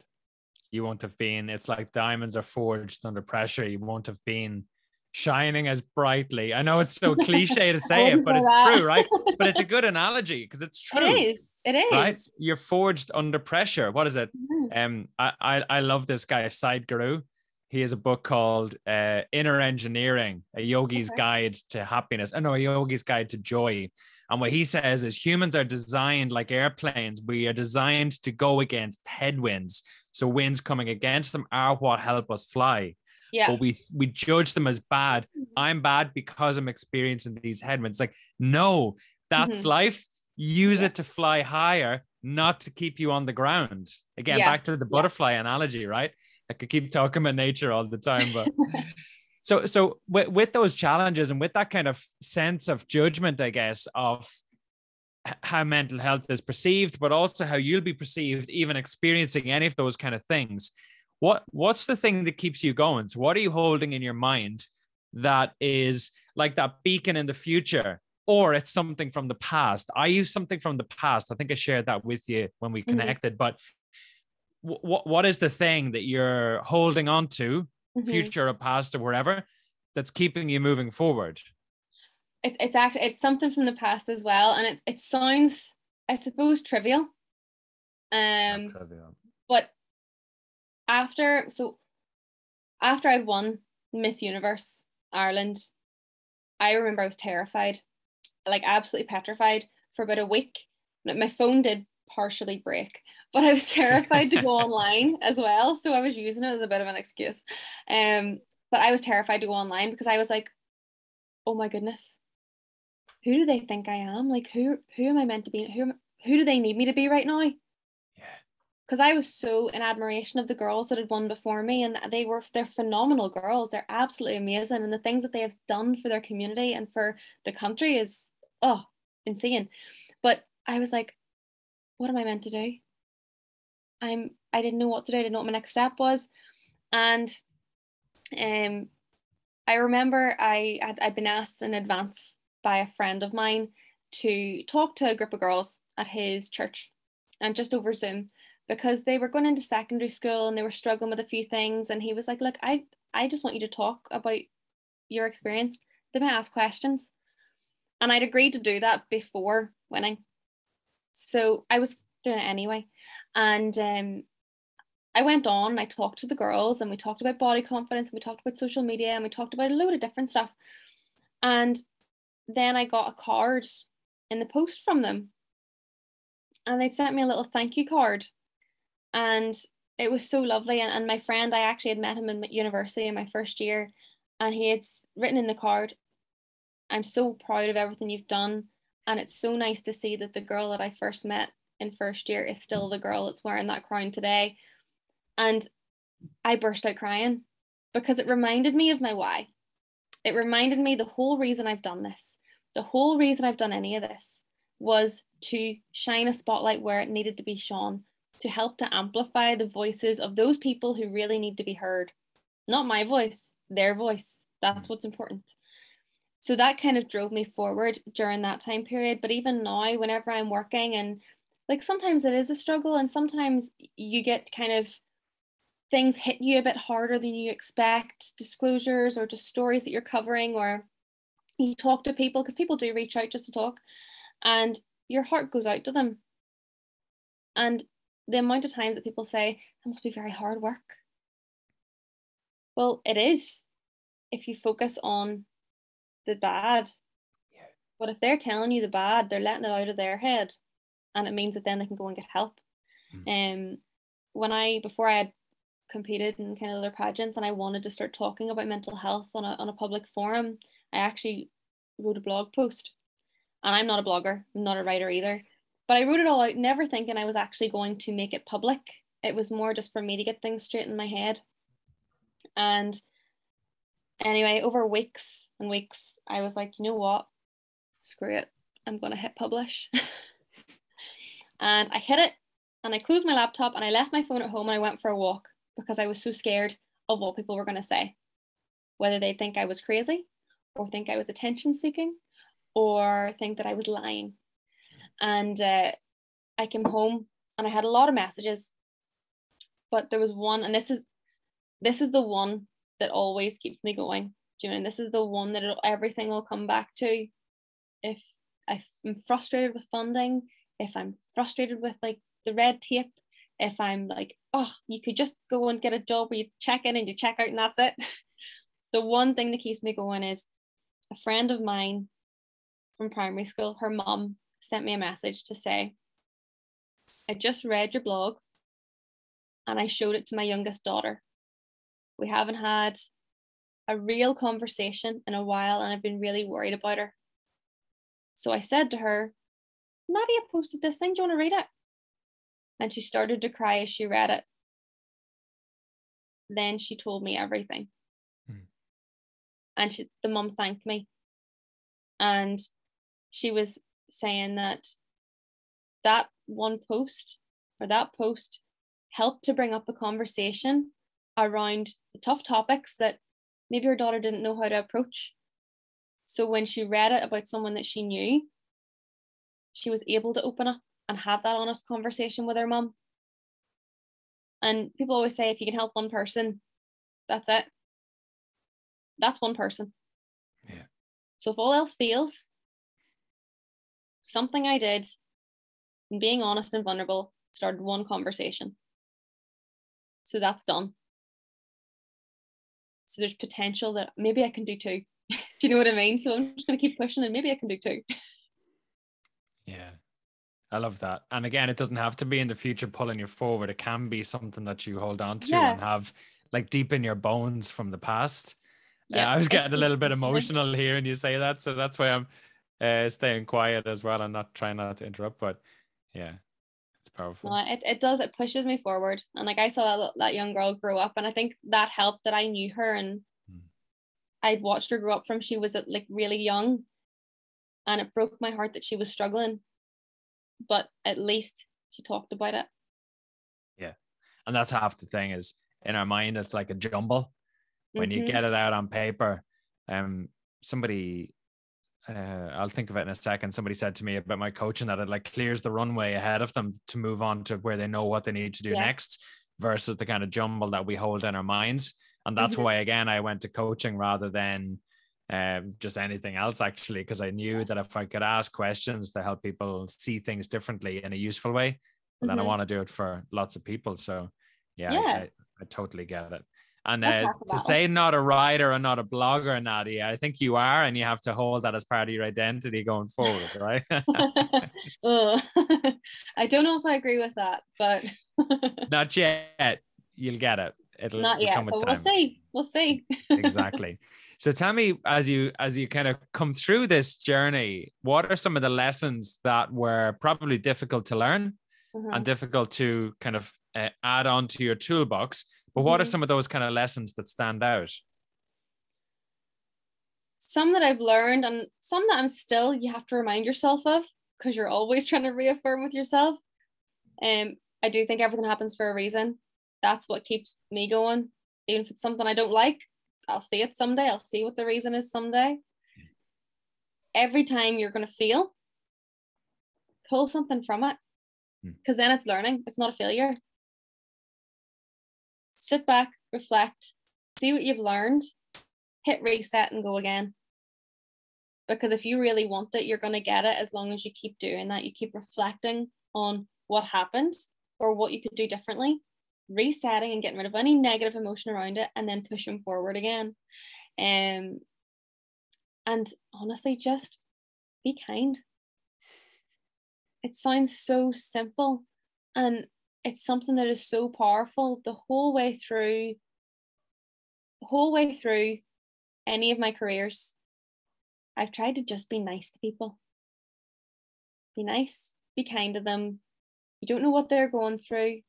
You won't have been, it's like diamonds are forged under pressure. You won't have been shining as brightly. I know it's so cliche to say it, but it's that. true, right? But it's a good analogy because it's true. It is. It is. Right? You're forged under pressure. What is it? Mm-hmm. Um, I, I I love this guy, Sadhguru. He has a book called uh, Inner Engineering: A Yogi's okay. Guide to Happiness. I know a Yogi's Guide to Joy. And what he says is humans are designed like airplanes. We are designed to go against headwinds. So winds coming against them are what help us fly yeah. but we we judge them as bad. Mm-hmm. I'm bad because I'm experiencing these headwinds. Like, no, that's mm-hmm. life. Use yeah. it to fly higher, not to keep you on the ground. Again, yeah. back to the butterfly yeah. analogy, right? I could keep talking about nature all the time, but so so with, with those challenges and with that kind of sense of judgment, I guess, of how mental health is perceived, but also how you'll be perceived, even experiencing any of those kind of things what what's the thing that keeps you going so what are you holding in your mind that is like that beacon in the future or it's something from the past i use something from the past i think i shared that with you when we mm-hmm. connected mm-hmm. but what what is the thing that you're holding on to mm-hmm. future or past or wherever that's keeping you moving forward it, it's actually it's something from the past as well and it, it sounds i suppose trivial um trivial. but after so after I'd won Miss Universe Ireland, I remember I was terrified, like absolutely petrified for about a week. My phone did partially break, but I was terrified to go online as well. So I was using it as a bit of an excuse. Um, but I was terrified to go online because I was like, oh my goodness, who do they think I am? Like who who am I meant to be? Who who do they need me to be right now? because I was so in admiration of the girls that had won before me, and they were they're phenomenal girls. They're absolutely amazing, and the things that they have done for their community and for the country is oh insane. But I was like, what am I meant to do? I'm I didn't know what to do. I didn't know what my next step was, and um, I remember I had I'd been asked in advance by a friend of mine to talk to a group of girls at his church, and just over Zoom because they were going into secondary school and they were struggling with a few things. And he was like look i i just want you to talk about your experience. They may ask questions. And i'd agreed to do that before winning. So i was doing it anyway and um I went on and I talked to the girls and we talked about body confidence and we talked about social media and we talked about a load of different stuff. And then I got a card in the post from them. And they'd sent me a little thank you card and it was so lovely and, and my friend i actually had met him in university in my first year and he had written in the card i'm so proud of everything you've done and it's so nice to see that the girl that i first met in first year is still the girl that's wearing that crown today and i burst out crying because it reminded me of my why it reminded me the whole reason i've done this the whole reason i've done any of this was to shine a spotlight where it needed to be shone to help to amplify the voices of those people who really need to be heard. Not my voice, their voice. That's what's important. So that kind of drove me forward during that time period. But even now, whenever I'm working, and like sometimes it is a struggle, and sometimes you get kind of things hit you a bit harder than you expect, disclosures or just stories that you're covering, or you talk to people because people do reach out just to talk, and your heart goes out to them. And the amount of times that people say that must be very hard work. Well, it is if you focus on the bad. Yeah. But if they're telling you the bad, they're letting it out of their head. And it means that then they can go and get help. Mm. Um when I before I had competed in kind of other pageants and I wanted to start talking about mental health on a on a public forum, I actually wrote a blog post. And I'm not a blogger, I'm not a writer either. But I wrote it all out, never thinking I was actually going to make it public. It was more just for me to get things straight in my head. And anyway, over weeks and weeks, I was like, you know what? Screw it. I'm going to hit publish. and I hit it and I closed my laptop and I left my phone at home and I went for a walk because I was so scared of what people were going to say. Whether they think I was crazy or think I was attention seeking or think that I was lying and uh, I came home and I had a lot of messages, but there was one, and this is this is the one that always keeps me going. Do you know? And this is the one that everything will come back to. If I'm frustrated with funding, if I'm frustrated with like the red tape, if I'm like, oh, you could just go and get a job where you check in and you check out and that's it. the one thing that keeps me going is a friend of mine from primary school, her mom sent me a message to say, I just read your blog and I showed it to my youngest daughter. We haven't had a real conversation in a while and I've been really worried about her. So I said to her, Nadia posted this thing, do you want to read it? And she started to cry as she read it. Then she told me everything. Hmm. And she, the mum thanked me. And she was saying that that one post or that post helped to bring up a conversation around the tough topics that maybe her daughter didn't know how to approach. So when she read it about someone that she knew, she was able to open up and have that honest conversation with her mum. And people always say if you can help one person, that's it. That's one person. Yeah. So if all else fails, something I did, and being honest and vulnerable, started one conversation. So that's done. So there's potential that maybe I can do two. do you know what I mean? So I'm just going to keep pushing and maybe I can do two. Yeah. I love that. And again, it doesn't have to be in the future pulling you forward. It can be something that you hold on to yeah. and have like deep in your bones from the past. Yeah, uh, I was getting a little bit emotional here and you say that. So that's why I'm uh, staying quiet as well and not trying not to interrupt. But yeah, it's powerful. No, it, it does. It pushes me forward. And like I saw that, that young girl grow up, and I think that helped that I knew her and Mm. I'd watched her grow up from she was like really young, and it broke my heart that she was struggling. But at least she talked about it. Yeah and that's half the thing is in our mind it's like a jumble when you Mhm. get it out on paper um somebody uh, I'll think of it in a second. Somebody said to me about my coaching that it like clears the runway ahead of them to move on to where they know what they need to do Yeah. next versus the kind of jumble that we hold in our minds. And that's Mhm. why, again, I went to coaching rather than um, just anything else, actually, because I knew that if I could ask questions to help people see things differently in a useful way, well, then I Mhm. want to do it for lots of people. So, yeah, I- Yeah. I, I totally get it. And uh, to say not a writer and not a blogger, Nadia, I think you are, and you have to hold that as part of your identity going forward, right? I don't know if I agree with that, but not yet. You'll get it. It'll, not yet. come with But we'll see. We'll see. exactly. So tell me, as you as you kind of come through this journey, what are some of the lessons that were probably difficult to learn Mhm. and difficult to kind of uh, add on to your toolbox? But what are Mhm. some of those kind of lessons that stand out? some that I've learned and some that I'm still you have to remind yourself of because you're always trying to reaffirm with yourself. Um, I do think everything happens for a reason. That's what keeps me going. Even if it's something I don't like, I'll see it someday. I'll see what the reason is someday. Every time you're gonna feel, pull something from it. Hmm. Because then it's learning, it's not a failure. Sit back, reflect, see what you've learned, hit reset and go again. Because if you really want it, you're going to get it as long as you keep doing that. You keep reflecting on what happened or what you could do differently, resetting and getting rid of any negative emotion around it, and then pushing forward again. Um, and honestly, just be kind. It sounds so simple, and it's something that is so powerful the whole way through. The whole way through any of my careers, I've tried to just be nice to people. Be nice, be kind to them. You don't know what they're going through.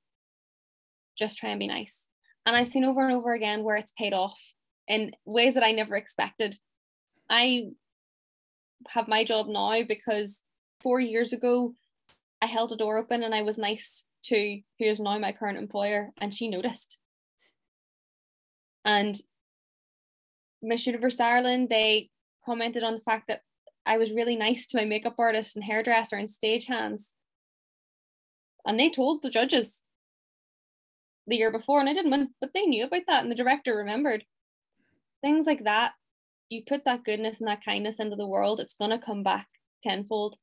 Just try and be nice. And I've seen over and over again where it's paid off in ways that I never expected. I have my job now because four years ago, I held a door open and I was nice to who is now my current employer, and she noticed. And Miss Universe Ireland, they commented on the fact that I was really nice to my makeup artist and hairdresser and stagehands. And they told the judges the year before, and I didn't win, but they knew about that, and the director remembered. Things like that, you put that goodness and that kindness into the world, it's going to come back tenfold.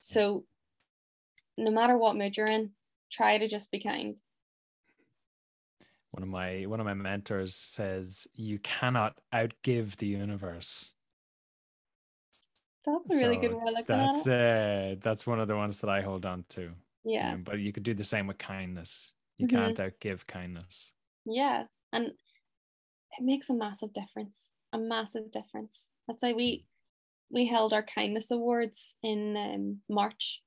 So, no matter what mood you're in, try to just be kind. One of my one of my mentors says you cannot outgive the universe. That's a really good So way of That's at uh that's one of the ones that I hold on to. Yeah. Um, but you could do the same with kindness. You Mhm. can't outgive kindness. Yeah, and it makes a massive difference. A massive difference. That's why we we held our kindness awards in um, March,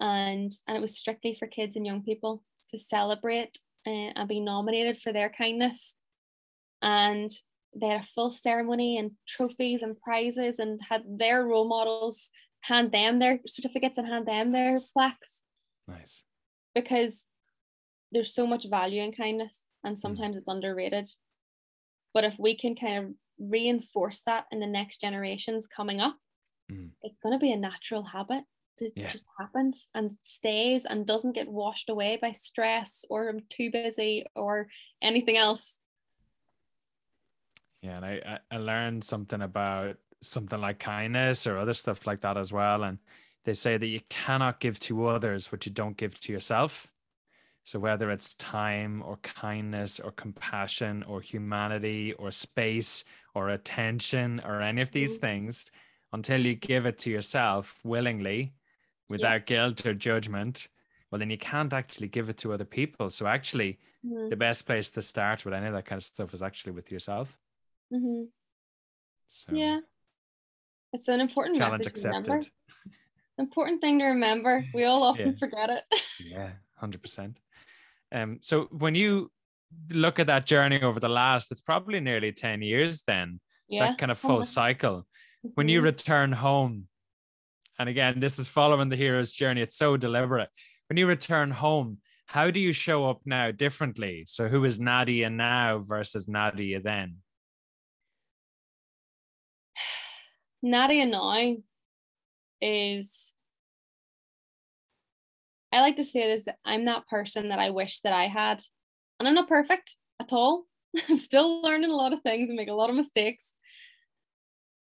and and it was strictly for kids and young people to celebrate uh, and be nominated for their kindness. And they had a full ceremony and trophies and prizes, and had their role models hand them their certificates and hand them their plaques Nice. because there's so much value in kindness and sometimes it's underrated but if we can kind of reinforce that in the next generations coming up Mm. it's going to be a natural habit that Yeah. just happens and stays and doesn't get washed away by stress or I'm too busy or anything else Yeah, and I, I I learned something about something like kindness or other stuff like that as well. And they say that you cannot give to others what you don't give to yourself. So whether it's time or kindness or compassion or humanity or space or attention or any of these Mhm. things, until you give it to yourself willingly, without guilt or judgment, well then you can't actually give it to other people. So actually, Mhm, the best place to start with any of that kind of stuff is actually with yourself. mhm. So yeah It's an important Challenge message to remember. accepted. Important thing to remember. We all often Yeah. forget it. Yeah, hundred percent. Um, so when you look at that journey over the last, it's probably nearly ten years. Then yeah. that kind of full cycle. When you Mhm. return home, and again, this is following the hero's journey. It's so deliberate. When you return home, how do you show up now differently? So who is Nadia now versus Nadia then? Nadia now is I like to say it is I'm that person that I wish that I had. And I'm not perfect at all. I'm still learning a lot of things and make a lot of mistakes.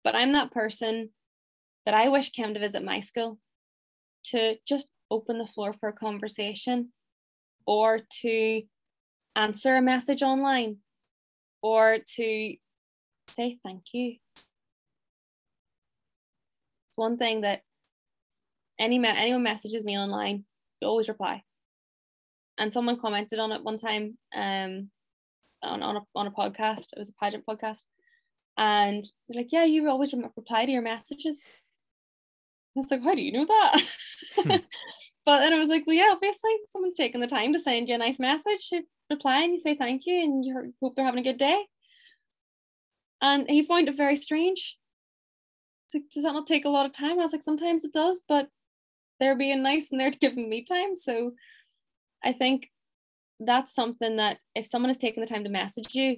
But I'm that person that I wish came to visit my school to just open the floor for a conversation or to answer a message online or to say thank you it's one thing that any anyone messages me online, I always reply. And someone commented on it one time um, on, on, a, on a podcast. It was a pageant podcast. And they're like, yeah, you always reply to your messages. I was like, how do you know that? but then I was like, well, yeah, obviously someone's taking the time to send you a nice message. You reply and you say thank you and you hope they're having a good day. And he found it very strange like, does that not take a lot of time? I was like, sometimes it does, but they're being nice and they're giving me time. So I think that's something that if someone is taking the time to message you,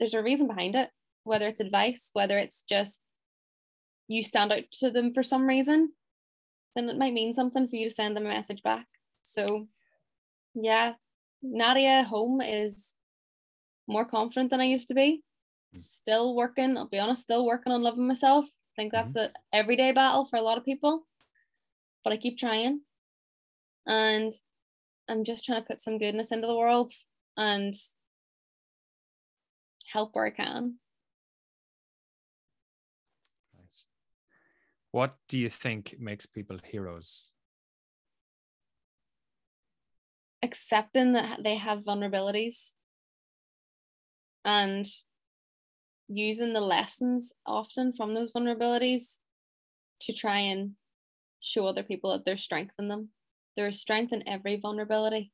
there's a reason behind it, whether it's advice, whether it's just you stand out to them for some reason, then it might mean something for you to send them a message back. So yeah, Nadia home is more confident than I used to be. Hmm. Still working i'll be honest still working on loving myself. I think mm-hmm. that's an everyday battle for a lot of people but i keep trying and i'm just trying to put some goodness into the world and help where i can Nice. What do you think makes people heroes? accepting that they have vulnerabilities and using the lessons often from those vulnerabilities to try and show other people that there's strength in them. There is strength in every vulnerability.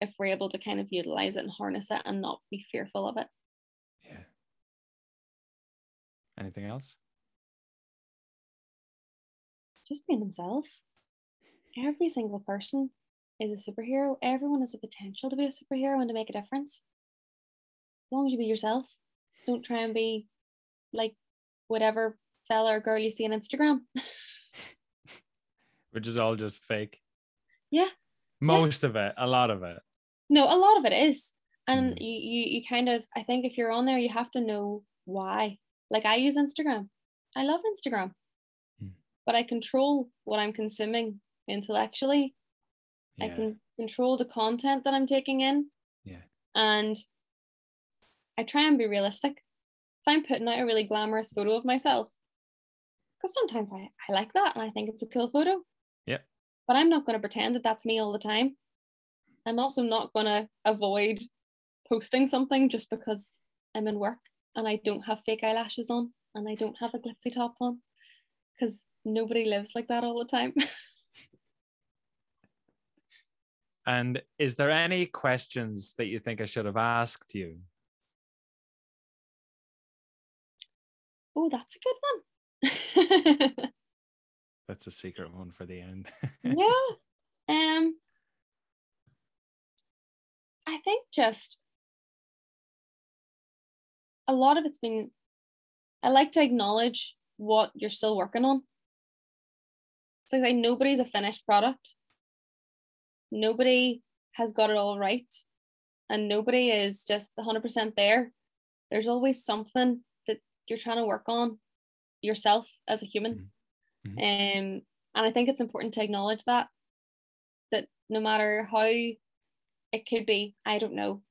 If we're able to kind of utilize it and harness it and not be fearful of it. Yeah. Anything else? Just being themselves. Every single person is a superhero. Everyone has the potential to be a superhero and to make a difference. As long as you be yourself, don't try and be like whatever fella or girl you see on Instagram. Which is all just fake. Yeah. Most of it, a lot of it. No, a lot of it is. And Mm. you, you you kind of I think if you're on there you have to know why. Like I use Instagram. I love Instagram. Mm. But I control what I'm consuming intellectually. I can control the content that I'm taking in. Yeah. And I try and be realistic. If I'm putting out a really glamorous photo of myself, because sometimes I, I like that and I think it's a cool photo. Yep. But I'm not going to pretend that that's me all the time. I'm also not going to avoid posting something just because I'm in work and I don't have fake eyelashes on and I don't have a glitzy top on because nobody lives like that all the time. And is there any questions that you think I should have asked you? oh, that's a good one. That's a secret one for the end. yeah. Um I think just a lot of it's been I like to acknowledge what you're still working on. So like nobody's a finished product. Nobody has got it all right. And nobody is just 100% there. There's always something that you're trying to work on yourself as a human. Mhm. Um, and I think it's important to acknowledge that that no matter how it could be, I don't know.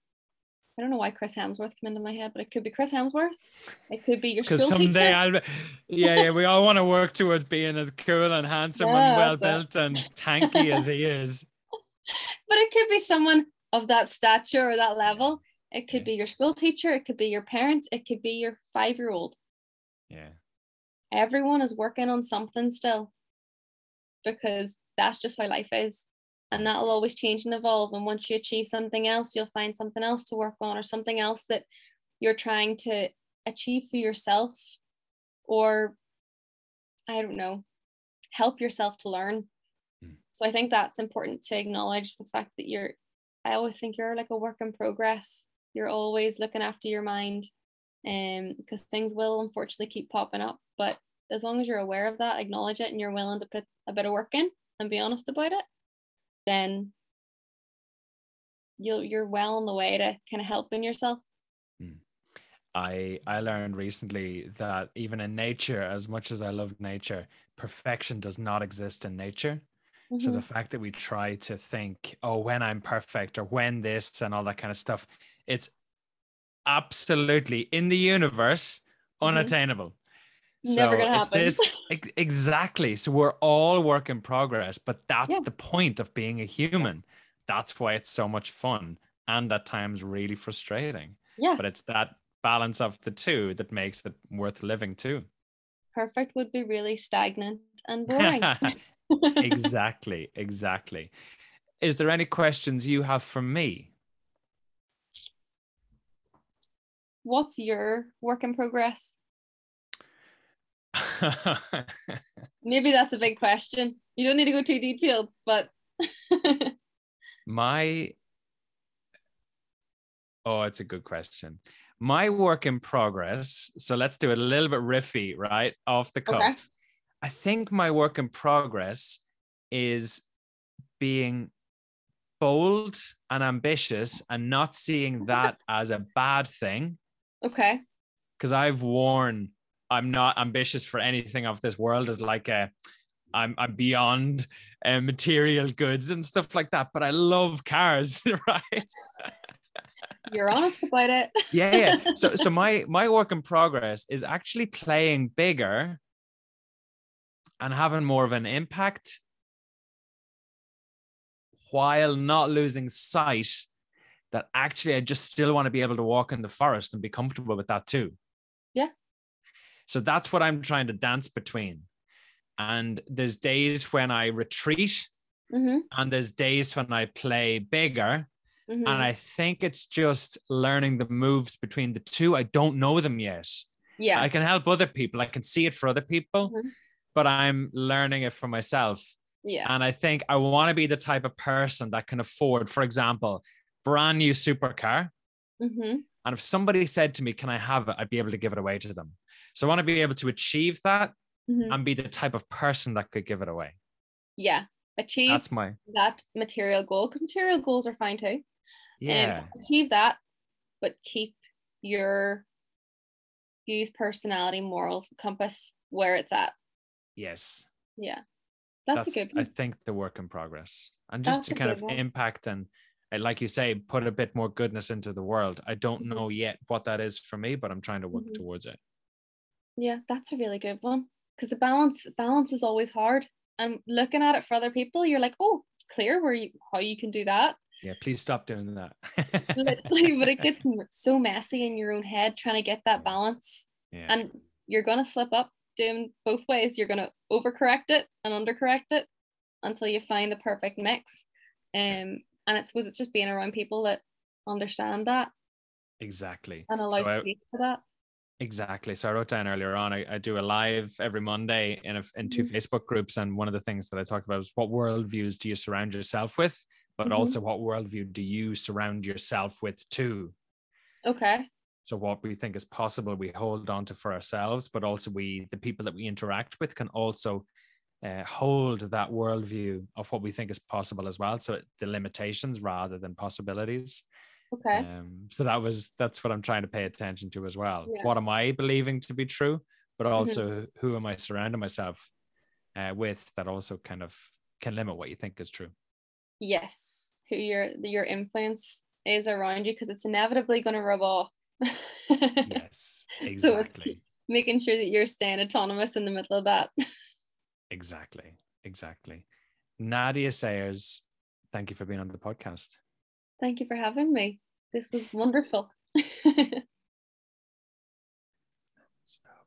I don't know why Chris Hemsworth came into my head, but it could be Chris Hemsworth. It could be your school Because someday teacher. I'll be, yeah, yeah, we all want to work towards being as cool and handsome and Yeah, well but- built and tanky as he is. but it could be someone of that stature or that level. It could Yeah. be your school teacher. It could be your parents. It could be your five year old. Yeah. Everyone is working on something still because that's just how life is. And that'll always change and evolve. And once you achieve something else, you'll find something else to work on or something else that you're trying to achieve for yourself or I don't know, help yourself to learn. Mm. So I think that's important to acknowledge the fact that you're, I always think you're like a work in progress. You're always looking after your mind um, because things will unfortunately keep popping up. But as long as you're aware of that, acknowledge it, and you're willing to put a bit of work in and be honest about it, then you'll you're well on the way to kind of helping yourself. I I learned recently that even in nature, as much as I love nature, perfection does not exist in nature. So Mhm. the fact that we try to think, oh, when I'm perfect or when this and all that kind of stuff, it's absolutely in the universe Mhm. unattainable. Never gonna it's happen. this exactly. So we're all work in progress, but that's Yeah. the point of being a human. That's why it's so much fun and at times really frustrating. yeah, But it's that balance of the two that makes it worth living too. perfect would be really stagnant and boring. exactly, exactly. Is there any questions you have for me? What's your work in progress? Maybe that's a big question. You don't need to go too detailed, but My Oh, it's a good question. My work in progress. So let's do it a little bit riffy, right? Off the cuff. Okay. I think my work in progress is being bold and ambitious and not seeing that as a bad thing. okay. Because I've worn I'm not ambitious for anything of this world as like a I'm I'm beyond uh, material goods and stuff like that. But I love cars, right? You're honest about it. yeah yeah so so my my work in progress is actually playing bigger and having more of an impact while not losing sight that actually i just still want to be able to walk in the forest and be comfortable with that too Yeah. So that's what i'm trying to dance between and there's days when i retreat hmm and there's days when i play bigger hmm and I think it's just learning the moves between the two. I don't know them yet. yeah. I can help other people. I can see it for other people, Mhm. but I'm learning it for myself. yeah. And I think I want to be the type of person that can afford, for example, brand new supercar. hmm And if somebody said to me, "Can I have it?" I'd be able to give it away to them. So I want to be able to achieve that hmm and be the type of person that could give it away. Yeah. Achieve That's my that material goal. 'cause material goals are fine too. yeah. Um, achieve that, but keep your views, personality, morals, compass where it's at. yes. Yeah. That's, a good I think the work in progress, and just That's to kind of one. impact and, like you say, put a bit more goodness into the world. I don't Mhm. know yet what that is for me, but I'm trying to work Mhm. towards it. Yeah, that's a really good one. Because the balance balance is always hard. And looking at it for other people, you're like, oh, it's clear where you how you can do that. Yeah, please stop doing that. Literally, but it gets so messy in your own head trying to get that balance. yeah. And you're gonna slip up doing both ways. You're gonna overcorrect it and undercorrect it until you find the perfect mix. Um, and I suppose it's just being around people that understand that exactly. and allow So I- space for that. Exactly. So I wrote down earlier on, I, I do a live every Monday in a, in 2 Mhm. Facebook groups. And one of the things that I talked about was what worldviews do you surround yourself with? But Mhm. also what worldview do you surround yourself with too? Okay. So what we think is possible, we hold on to for ourselves, but also we, the people that we interact with, can also uh, hold that worldview of what we think is possible as well. So the limitations rather than possibilities. Okay. Um, so that was that's what I'm trying to pay attention to as well. Yeah. What am I believing to be true, but also who am I surrounding myself uh, with that also kind of can limit what you think is true. yes who your your influence is around you because it's inevitably going to rub off Yes, So exactly. making sure that you're staying autonomous in the middle of that Exactly. Exactly. Nadia Sayers, thank you for being on the podcast. thank you for having me this was wonderful.